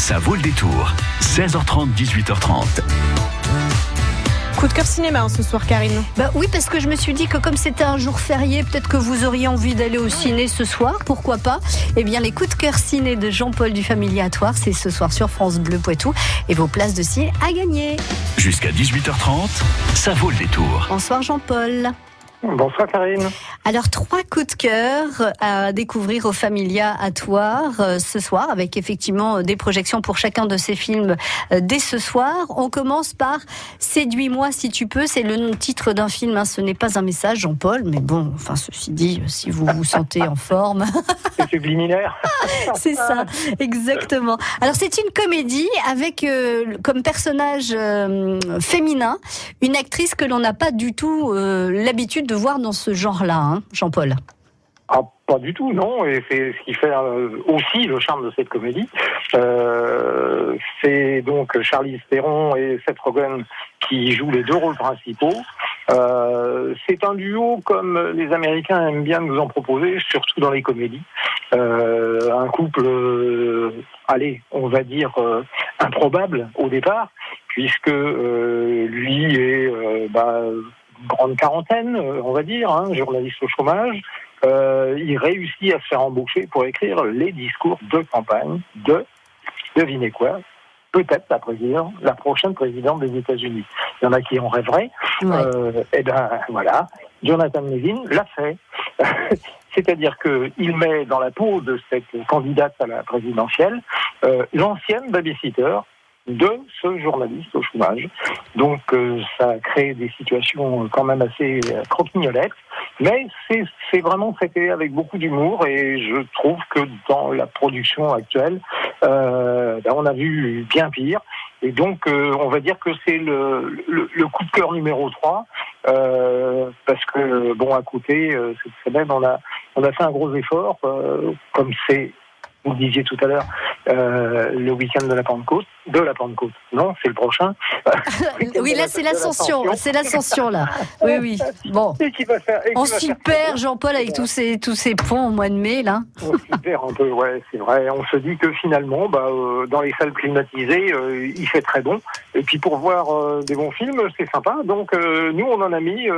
Ça vaut le détour. 16h30, 18h30. Coup de cœur cinéma hein, ce soir, Karine. Bah oui, parce que je me suis dit que comme c'était un jour férié, peut-être que vous auriez envie d'aller au ciné ce soir, pourquoi pas Eh bien, les coups de cœur ciné de Jean-Paul du Familiatoire, c'est ce soir sur France Bleu Poitou et vos places de ciné à gagner. Jusqu'à 18h30, ça vaut le détour. Bonsoir Jean-Paul. Bonsoir Karine. Alors trois coups de cœur à découvrir au Familia à Toire euh, ce soir avec effectivement euh, des projections pour chacun de ces films euh, dès ce soir. On commence par Séduis-moi si tu peux, c'est le titre d'un film, hein. ce n'est pas un message Jean-Paul, mais bon, enfin ceci dit, si vous vous sentez en forme. C'est subliminaire. c'est ça, exactement. Alors c'est une comédie avec comme personnage féminin une actrice que l'on n'a pas du tout l'habitude de voir dans ce genre-là, hein, Jean-Paul? Ah, pas du tout, non. Et c'est ce qui fait euh, aussi le charme de cette comédie. Euh, c'est donc Charlie Theron et Seth Rogen qui jouent les deux rôles principaux. Euh, c'est un duo comme les Américains aiment bien nous en proposer, surtout dans les comédies. un couple, allez, on va dire improbable au départ, puisque lui est bah, grande quarantaine, euh, on va dire, hein, journaliste au chômage. Euh, il réussit à se faire embaucher pour écrire les discours de campagne de, devinez quoi, peut-être la présidente, la prochaine présidente des États-Unis. Il y en a qui en rêveraient. Euh, et eh ben voilà, Jonathan Levin l'a fait. C'est-à-dire qu'il met dans la peau de cette candidate à la présidentielle euh, l'ancienne babysitter de ce journaliste au chômage. Donc euh, ça crée des situations quand même assez euh, croquignolettes, mais c'est vraiment traité avec beaucoup d'humour et je trouve que dans la production actuelle, euh, ben, on a vu bien pire. Et donc on va dire que c'est le, coup de cœur numéro 3, parce que bon à côté, cette semaine on a, on a fait un gros effort, comme c'est vous disiez tout à l'heure, euh, le week-end de la Pentecôte, de la Pentecôte. Non, c'est le prochain. oui, là, c'est l'ascension. C'est l'ascension, là. Oui, oui. Bon. on s'y perd, Jean-Paul, avec tous ces, tous ces ponts au mois de mai, là. On s'y perd un peu, ouais, c'est vrai. On se dit que finalement, bah, euh, dans les salles climatisées, euh, il fait très bon. Et puis, pour voir des bons films, c'est sympa. Donc, nous, on en a mis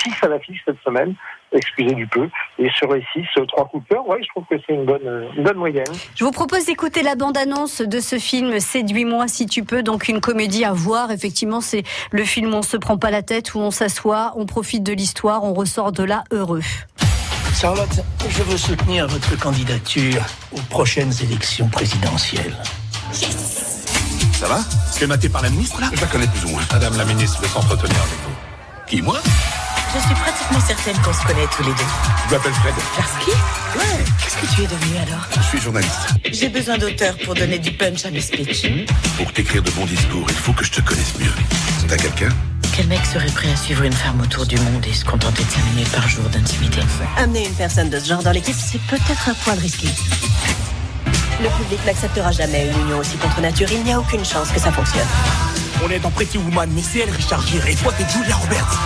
six à l'affiche cette semaine excusez du peu. Et sur les six, trois coups de cœur, ouais, je trouve que c'est une bonne, une bonne moyenne. Je vous propose d'écouter la bande-annonce de ce film Séduis-moi si tu peux, donc une comédie à voir. Effectivement, c'est le film où on se prend pas la tête, où on s'assoit, on profite de l'histoire, on ressort de là heureux. Charlotte, je veux soutenir votre candidature aux prochaines élections présidentielles. Ça va? Tu es maté par la ministre là? Je la connais plus ou moins. Madame la ministre veut s'entretenir avec vous. Qui, moi? Je suis pratiquement certaine qu'on se connaît tous les deux. Je m'appelle Fred. Parce Ouais. Qu'est-ce que tu es devenu alors Je suis journaliste. J'ai besoin d'auteurs pour donner du punch à mes speeches. Pour t'écrire de bons discours, il faut que je te connaisse mieux. T'as quelqu'un Quel mec serait prêt à suivre une femme autour du monde et se contenter de 5 minutes par jour d'intimité Amener une personne de ce genre dans l'équipe, c'est peut-être un poil risqué. Le public n'acceptera jamais une union aussi contre nature. Il n'y a aucune chance que ça fonctionne. On est dans Pretty Woman, mais c'est elle, Richard Gere, et toi, t'es Julia Roberts.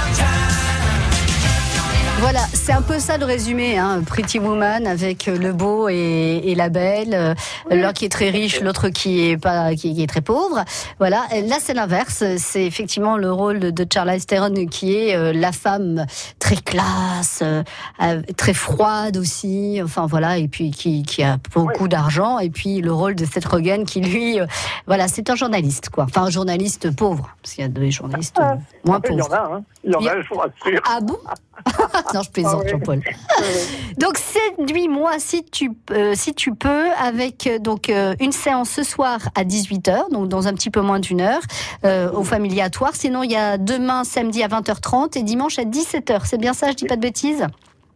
Voilà, c'est un peu ça le résumé, hein. Pretty Woman avec le beau et, la belle, euh, l'un qui est très riche, l'autre qui est pas, qui, est très pauvre. Voilà, là c'est l'inverse, c'est effectivement le rôle de, Charlize Theron qui est euh, la femme très classe, euh, très froide aussi, enfin voilà, et puis qui, a beaucoup d'argent, et puis le rôle de Seth Rogen qui lui, voilà, c'est un journaliste quoi, enfin un journaliste pauvre, parce qu'il y a des journalistes ah, moins pauvres. Il y en a, hein. il y en a, je vous rassure. Ah bon? non, je plaisante, ah Jean-Paul. donc, séduis-moi si tu, euh, si tu peux, avec euh, donc euh, une séance ce soir à 18h, donc dans un petit peu moins d'une heure, au familiatoire. Sinon, il y a demain, samedi à 20h30 et dimanche à 17h. C'est bien ça, je dis pas de bêtises?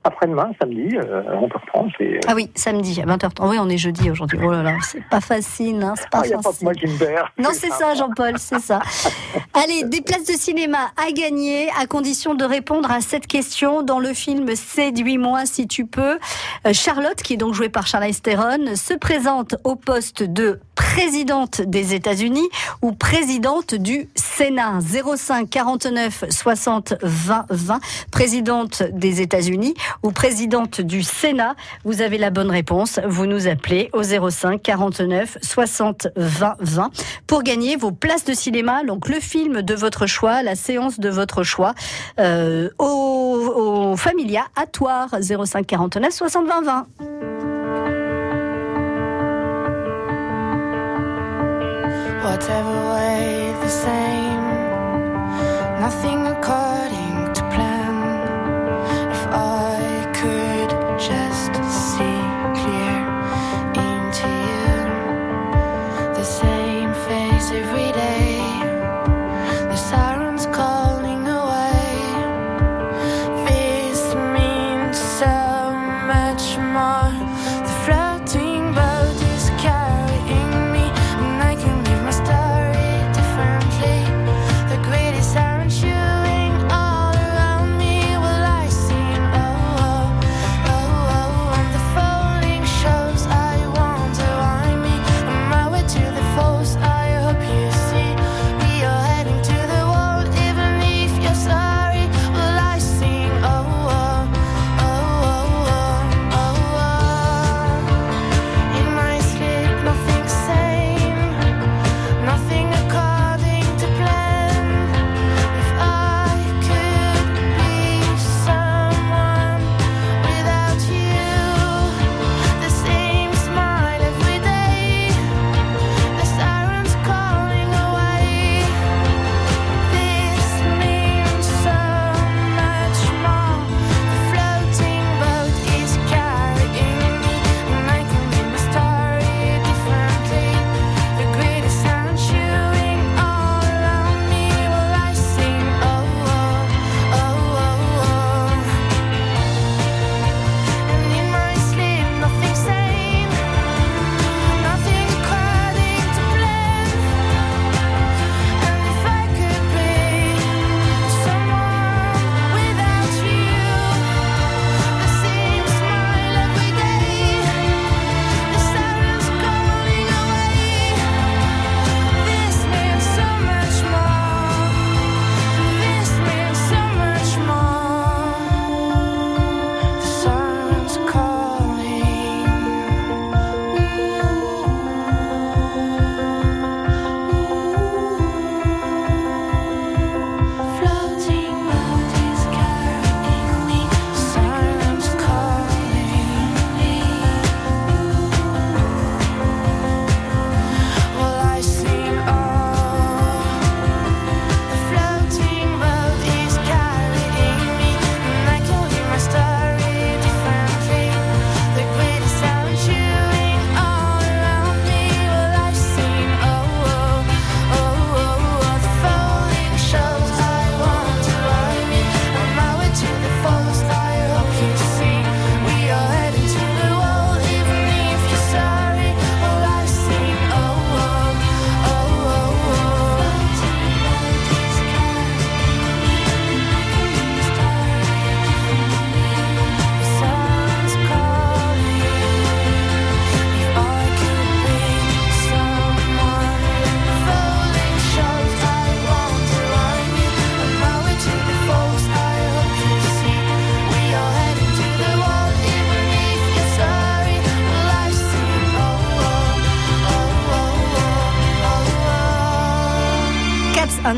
Après-demain, samedi, euh, à 20h30. Euh, ah oui, samedi, à 20h30. Oui, on est jeudi aujourd'hui. Oh là là, c'est pas facile, hein, c'est pas ah, y a pas que moi qui me perds. Non, c'est ça, Jean-Paul, c'est ça. Allez, des places de cinéma à gagner, à condition de répondre à cette question dans le film Séduis-moi si tu peux. Euh, Charlotte, qui est donc jouée par Charlize Theron, se présente au poste de présidente des États-Unis ou présidente du Sénat 05 49 60 20 20. Présidente des États-Unis ou présidente du Sénat. Vous avez la bonne réponse. Vous nous appelez au 05 49 60 20 20 pour gagner vos places de cinéma. Donc le film de votre choix, la séance de votre choix euh, au, Familia à Toire 05 49 60 20 20. Whatever way the same, nothing according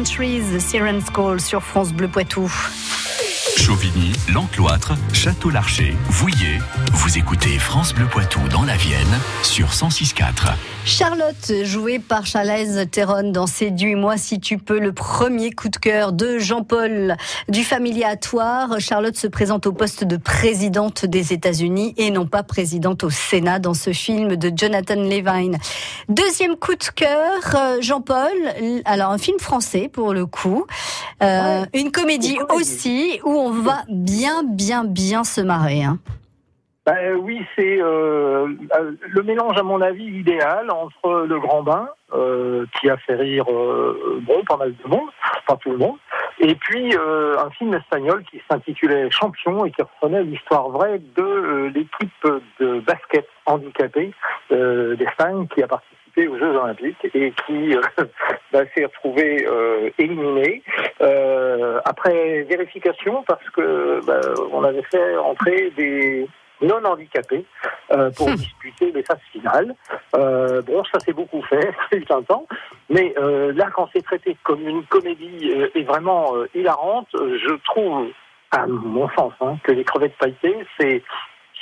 Trees, The Siren's Call sur France Bleu Poitou. Chauvigny, L'Encloître, Château-Larcher, Vouillé. Vous écoutez France Bleu Poitou dans la Vienne sur 106.4. Charlotte, jouée par Charles Theron dans Séduis-moi si tu peux, le premier coup de cœur de Jean-Paul du Familiatoire. Charlotte se présente au poste de présidente des États-Unis et non pas présidente au Sénat dans ce film de Jonathan Levine. Deuxième coup de cœur, euh, Jean-Paul. Alors un film français pour le coup, Euh, une comédie aussi où on va bien, bien, bien se marrer. hein. Ben oui, c'est euh, le mélange, à mon avis, idéal entre Le Grand Bain, euh, qui a fait rire euh, bon, pas mal de monde, pas tout le monde, et puis euh, un film espagnol qui s'intitulait Champion et qui reprenait l'histoire vraie de euh, l'équipe de basket handicapée euh, d'Espagne qui a participé aux Jeux Olympiques et qui euh, bah, s'est retrouvé euh, éliminé euh, après vérification parce que bah, on avait fait entrer des non handicapés euh, pour disputer les phases finales. Euh, bon, ça s'est beaucoup fait, eu un temps, mais euh, là, quand c'est traité comme une comédie euh, et vraiment euh, hilarante, je trouve, à mon sens, hein, que les crevettes pailletées, c'est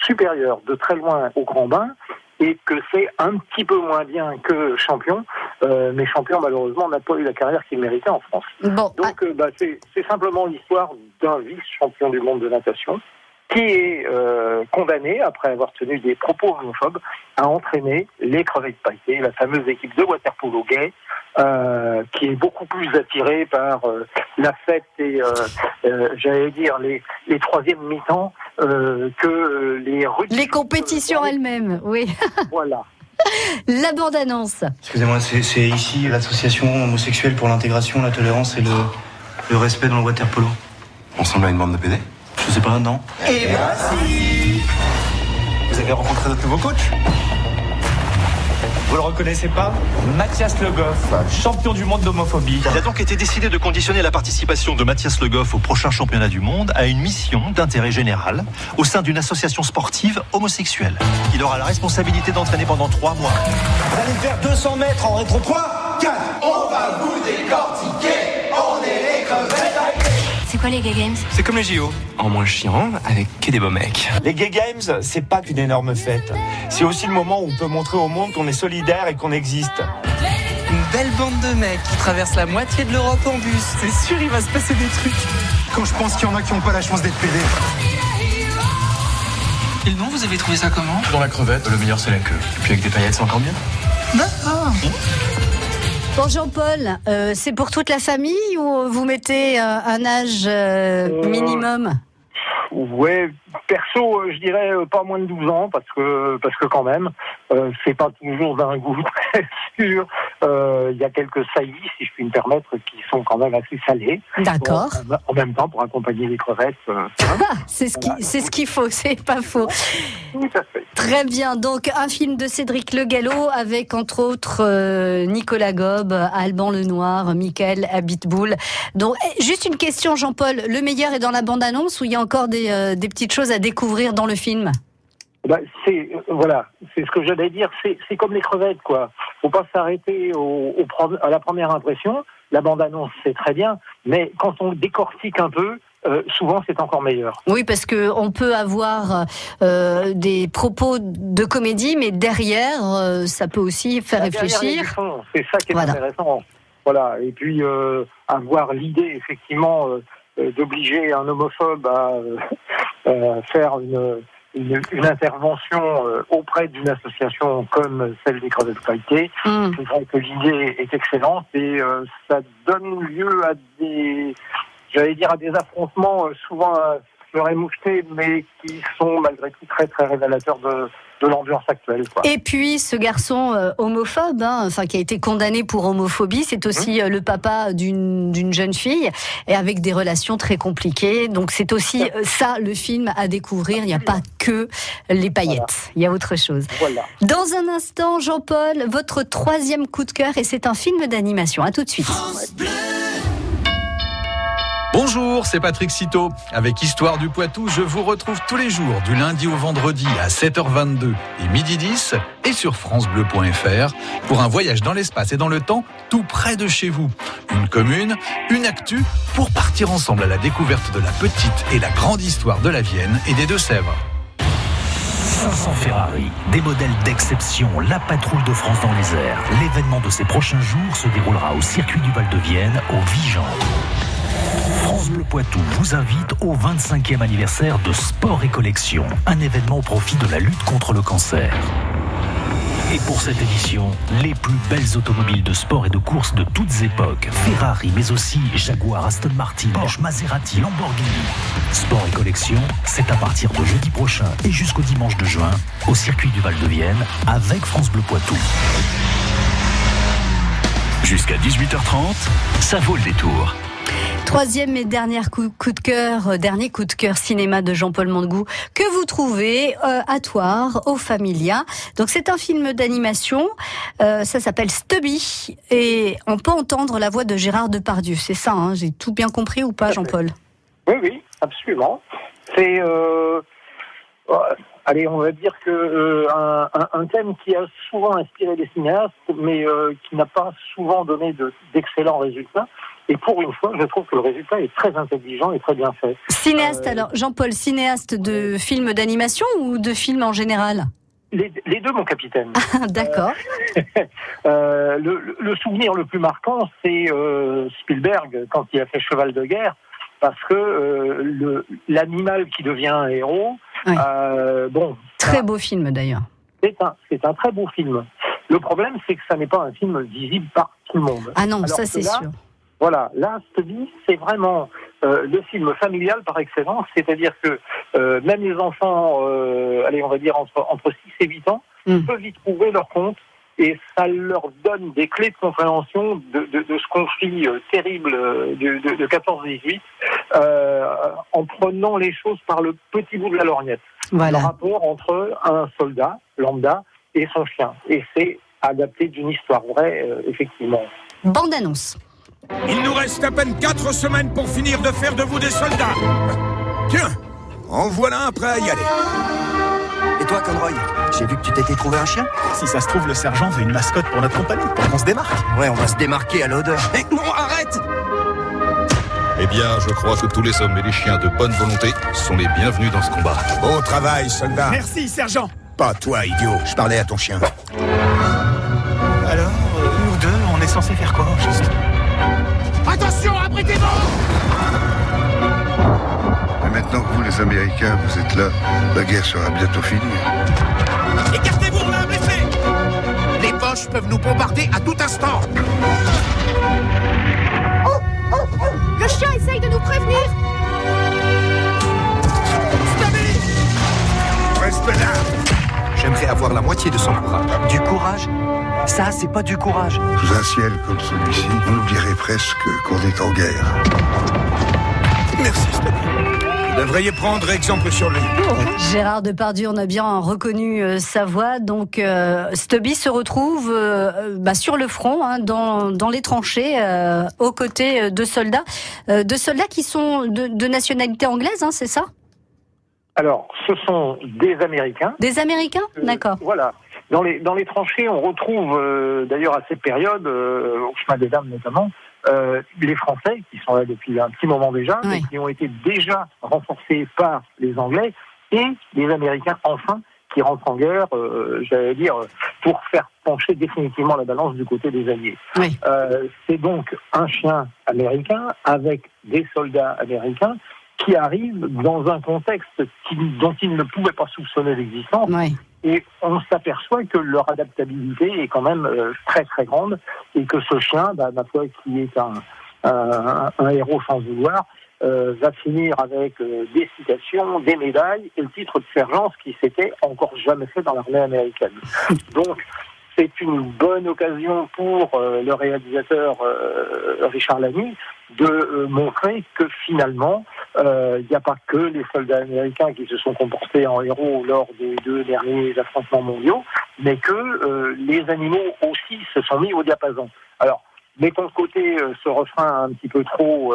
supérieur de très loin au grand bain et que c'est un petit peu moins bien que Champion, euh, mais Champion malheureusement n'a pas eu la carrière qu'il méritait en France. Bon, Donc euh, bah, c'est c'est simplement l'histoire d'un vice-champion du monde de natation qui est euh, condamné, après avoir tenu des propos homophobes, à entraîner les crevettes pailletées, la fameuse équipe de waterpolo gay, euh, qui est beaucoup plus attirée par euh, la fête et, euh, euh, j'allais dire, les, les troisièmes mi-temps euh, que les rugby. les compétitions elles-mêmes, oui. Voilà. La bande-annonce. Excusez-moi, c'est ici l'association homosexuelle pour l'intégration, la tolérance et le, le respect dans le waterpolo. On ressemble à une bande de PD Je sais pas, non Et voici Vous avez rencontré notre nouveau coach Vous le reconnaissez pas Mathias Le Goff, champion du monde d'homophobie. Il a donc été décidé de conditionner la participation de Mathias Le Goff au prochain championnat du monde à une mission d'intérêt général au sein d'une association sportive homosexuelle. Il aura la responsabilité d'entraîner pendant trois mois. Vous allez faire 200 mètres en rétro 3, 4. On va vous décortiquer On est les crevettes C'est quoi les Gay Games C'est comme les JO, en moins chiant, avec que des beaux mecs. Les Gay Games, c'est pas qu'une énorme fête. C'est aussi le moment où on peut montrer au monde qu'on est solidaire et qu'on existe. Une belle bande de mecs qui traversent la moitié de l'Europe en bus. C'est sûr, il va se passer des trucs. Quand je pense qu'il y en a qui n'ont pas la chance d'être PD. Et le nom, vous avez trouvé ça comment? Dans la crevette, le meilleur c'est la queue. Et puis avec des paillettes, c'est encore mieux? D'accord. Bon, Jean-Paul, euh, c'est pour toute la famille ou vous mettez euh, un âge euh, minimum? Ouais, perso, euh, je dirais euh, pas moins de 12 ans parce que parce que quand même, euh, c'est pas toujours d'un goût très sûr. Euh, Il y a quelques saillies, si je puis me permettre, qui sont quand même assez salées. D'accord. En même temps, pour accompagner les crevettes. C'est ce qui, c'est ce qu'il faut, c'est pas faux. Tout à fait. Très bien. Donc un film de Cédric Le Gallo avec entre autres euh, Nicolas Gob, Alban Lenoir, Michael Abitboul. Donc eh, juste une question, Jean-Paul. Le meilleur est dans la bande-annonce ou il y a encore des, des petites choses à découvrir dans le film Bah, c'est euh, voilà, c'est ce que j'allais dire. C'est comme les crevettes, quoi. Faut pas s'arrêter au, à la première impression. La bande-annonce, c'est très bien, mais quand on décortique un peu, euh, souvent c'est encore meilleur. Oui, parce que on peut avoir euh, des propos de comédie, mais derrière, euh, ça peut aussi faire réfléchir. C'est ça qui est Voilà. intéressant. Voilà. Et puis avoir l'idée effectivement d'obliger un homophobe à euh, euh, faire une, une, une intervention euh, auprès d'une association comme celle des crevettes pailletées. Hum. C'est vrai que l'idée est excellente et euh, ça donne lieu à des, j'allais dire, à des affrontements euh, souvent à fleur et moucheté, mais qui sont malgré tout très très révélateurs de, de l'ambiance actuelle. Quoi. Et puis ce garçon euh, homophobe, hein, enfin qui a été condamné pour homophobie, c'est aussi Hein euh, le papa d'une d'une jeune fille et avec des relations très compliquées. Donc c'est aussi euh, ça le film à découvrir. Il n'y a pas que les paillettes, il y a autre chose. Voilà. Dans un instant, Jean-Paul, votre troisième coup de cœur et c'est un film d'animation. À tout de suite. Bonjour, c'est Patrick Citeau. Avec Histoire du Poitou, je vous retrouve tous les jours, du lundi au vendredi à 7h22 et midi 10 et sur FranceBleu.fr pour un voyage dans l'espace et dans le temps tout près de chez vous. Une commune, une actu pour partir ensemble à la découverte de la petite et la grande histoire de la Vienne et des Deux-Sèvres. 500 Ferrari, des modèles d'exception, la patrouille de France dans les airs. L'événement de ces prochains jours se déroulera au circuit du Val de Vienne, au Vigan. France Bleu Poitou vous invite au 25e anniversaire de Sport et Collection, un événement au profit de la lutte contre le cancer. Et pour cette édition, les plus belles automobiles de sport et de course de toutes époques. Ferrari, mais aussi Jaguar, Aston Martin, Porsche, Maserati, Lamborghini. Sport et collection, c'est à partir de jeudi prochain et jusqu'au dimanche de juin au circuit du Val de Vienne avec France Bleu Poitou. Jusqu'à 18h30, ça vaut le détour. Troisième et dernier coup, coup de cœur, euh, dernier coup de cœur cinéma de Jean-Paul Mondegou que vous trouvez euh, à Toire, au Familia. Donc c'est un film d'animation, euh, ça s'appelle Stubby et on peut entendre la voix de Gérard Depardieu. C'est ça, hein, j'ai tout bien compris ou pas Jean-Paul Oui, oui, absolument. C'est, allez, on va dire que euh, un, un- un thème qui a souvent inspiré les cinéastes, mais euh, qui n'a pas souvent donné de- d'excellents résultats. Et pour une fois, je trouve que le résultat est très intelligent et très bien fait. Cinéaste alors, Jean-Paul, cinéaste de films d'animation ou de films en général Les, les deux, mon capitaine. D'accord. Euh, le, le- le souvenir le plus marquant, c'est euh, Spielberg quand il a fait Cheval de guerre, parce que euh, l'animal qui devient un héros, euh, bon, Très beau film d'ailleurs. c'est un, c'est un très beau film. Le problème, c'est que ça n'est pas un film visible par tout le monde. Ah non, Alors ça c'est sûr. Voilà, là, Stubby, c'est vraiment euh, le film familial par excellence, c'est-à-dire que euh, même les enfants, euh, allez, on va dire entre, entre 6 et 8 ans, peuvent y trouver leur compte et ça leur donne des clés de compréhension de, de- de ce conflit terrible de, de- de 14-18 euh, en prenant les choses par le petit bout de la lorgnette. Voilà. Le rapport entre un soldat lambda et son chien. Et c'est adapté d'une histoire vraie, euh, effectivement. Bande annonce. Il nous reste à peine quatre semaines pour finir de faire de vous des soldats. Tiens, en voilà un prêt à y aller. Et toi, Conroy J'ai vu que tu t'étais trouvé un chien Si ça se trouve, le sergent veut une mascotte pour notre compagnie, pour qu'on se démarque. Ouais, on va se démarquer à l'odeur. Mais non, arrête Eh bien, je crois que tous les hommes et les chiens de bonne volonté sont les bienvenus dans ce combat. Beau travail, soldat. Merci, sergent Pas toi, idiot. Je parlais à ton chien. Alors, euh, nous deux, on est censé faire quoi, juste Attention, abritez-vous Mais maintenant que vous, les Américains, vous êtes là, la guerre sera bientôt finie. Écartez-vous, là, blessé Les Boches peuvent nous bombarder à tout instant. Le chien essaye de nous prévenir Reste là J'aimerais avoir la moitié de son courage. Du courage Ça, c'est pas du courage. Sous un ciel comme celui-ci, on oublierait presque qu'on est en guerre. Merci, Stubby. Vous devriez prendre exemple sur lui. Gérard Depardieu, on a bien reconnu euh, sa voix. Donc, euh, Stubby se retrouve euh, bah, sur le front, hein, dans, dans les tranchées, euh, aux côtés de soldats, euh, de soldats qui sont de, de nationalité anglaise, hein, c'est ça? Alors, ce sont des Américains. Des Américains? D'accord. Voilà. Dans les, dans les tranchées, on retrouve euh, d'ailleurs à cette période, euh, au chemin des dames notamment, euh, les Français qui sont là depuis un petit moment déjà, mais qui ont été déjà renforcés par les Anglais, et les Américains enfin qui rentrent en guerre, euh, j'allais dire, pour faire pencher définitivement la balance du côté des Alliés. Euh, C'est donc un chien américain avec des soldats américains qui arrivent dans un contexte qui- dont ils ne pouvaient pas soupçonner l'existence. Et on s'aperçoit que leur adaptabilité est quand même euh, très très grande et que ce chien, bah, ma foi, qui est un, un, un héros sans vouloir, euh, va finir avec euh, des citations, des médailles et le titre de sergent, ce qui s'était encore jamais fait dans l'armée américaine. Donc, c'est une bonne occasion pour euh, le réalisateur euh, Richard Lamy de euh, montrer que finalement, il n'y a pas que les soldats américains qui se sont comportés en héros lors des deux derniers affrontements mondiaux, mais que les animaux aussi se sont mis au diapason. Alors, mettons de côté ce refrain un petit peu trop,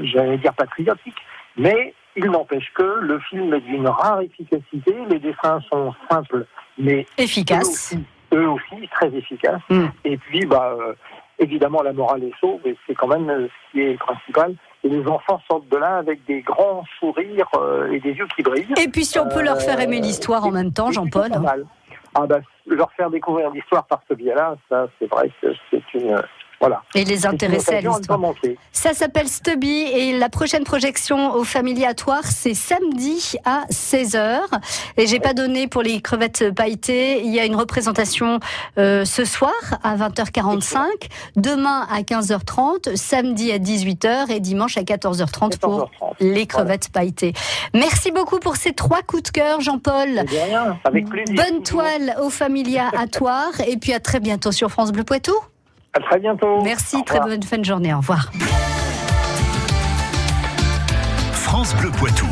j'allais dire patriotique, mais il n'empêche que le film est d'une rare efficacité, les dessins sont simples, mais efficaces. Aussi, eux aussi très efficaces. Et puis, bah, euh, évidemment, la morale est sauve, et c'est quand même euh, ce qui est le principal. Et les enfants sortent de là avec des grands sourires euh, et des yeux qui brillent. Et puis si on peut leur faire aimer l'histoire en même temps, Jean-Paul. mal. Ah bah, leur faire découvrir l'histoire par ce biais-là, ça, c'est vrai que c'est une. Voilà. Et les intéresser à l'histoire. Ça s'appelle Stubby et la prochaine projection au Familiatoire, c'est samedi à 16h. Et j'ai pas donné pour les crevettes pailletées. Il y a une représentation euh, ce soir à 20h45, demain à 15h30, samedi à 18h et dimanche à 14h30 pour les crevettes pailletées. Merci beaucoup pour ces trois coups de cœur, Jean-Paul. De rien, avec plaisir. Bonne toile au Familia à Toire et puis à très bientôt sur France Bleu Poitou. À très bientôt. Merci, très bonne fin de journée. Au revoir. France Bleu Poitou.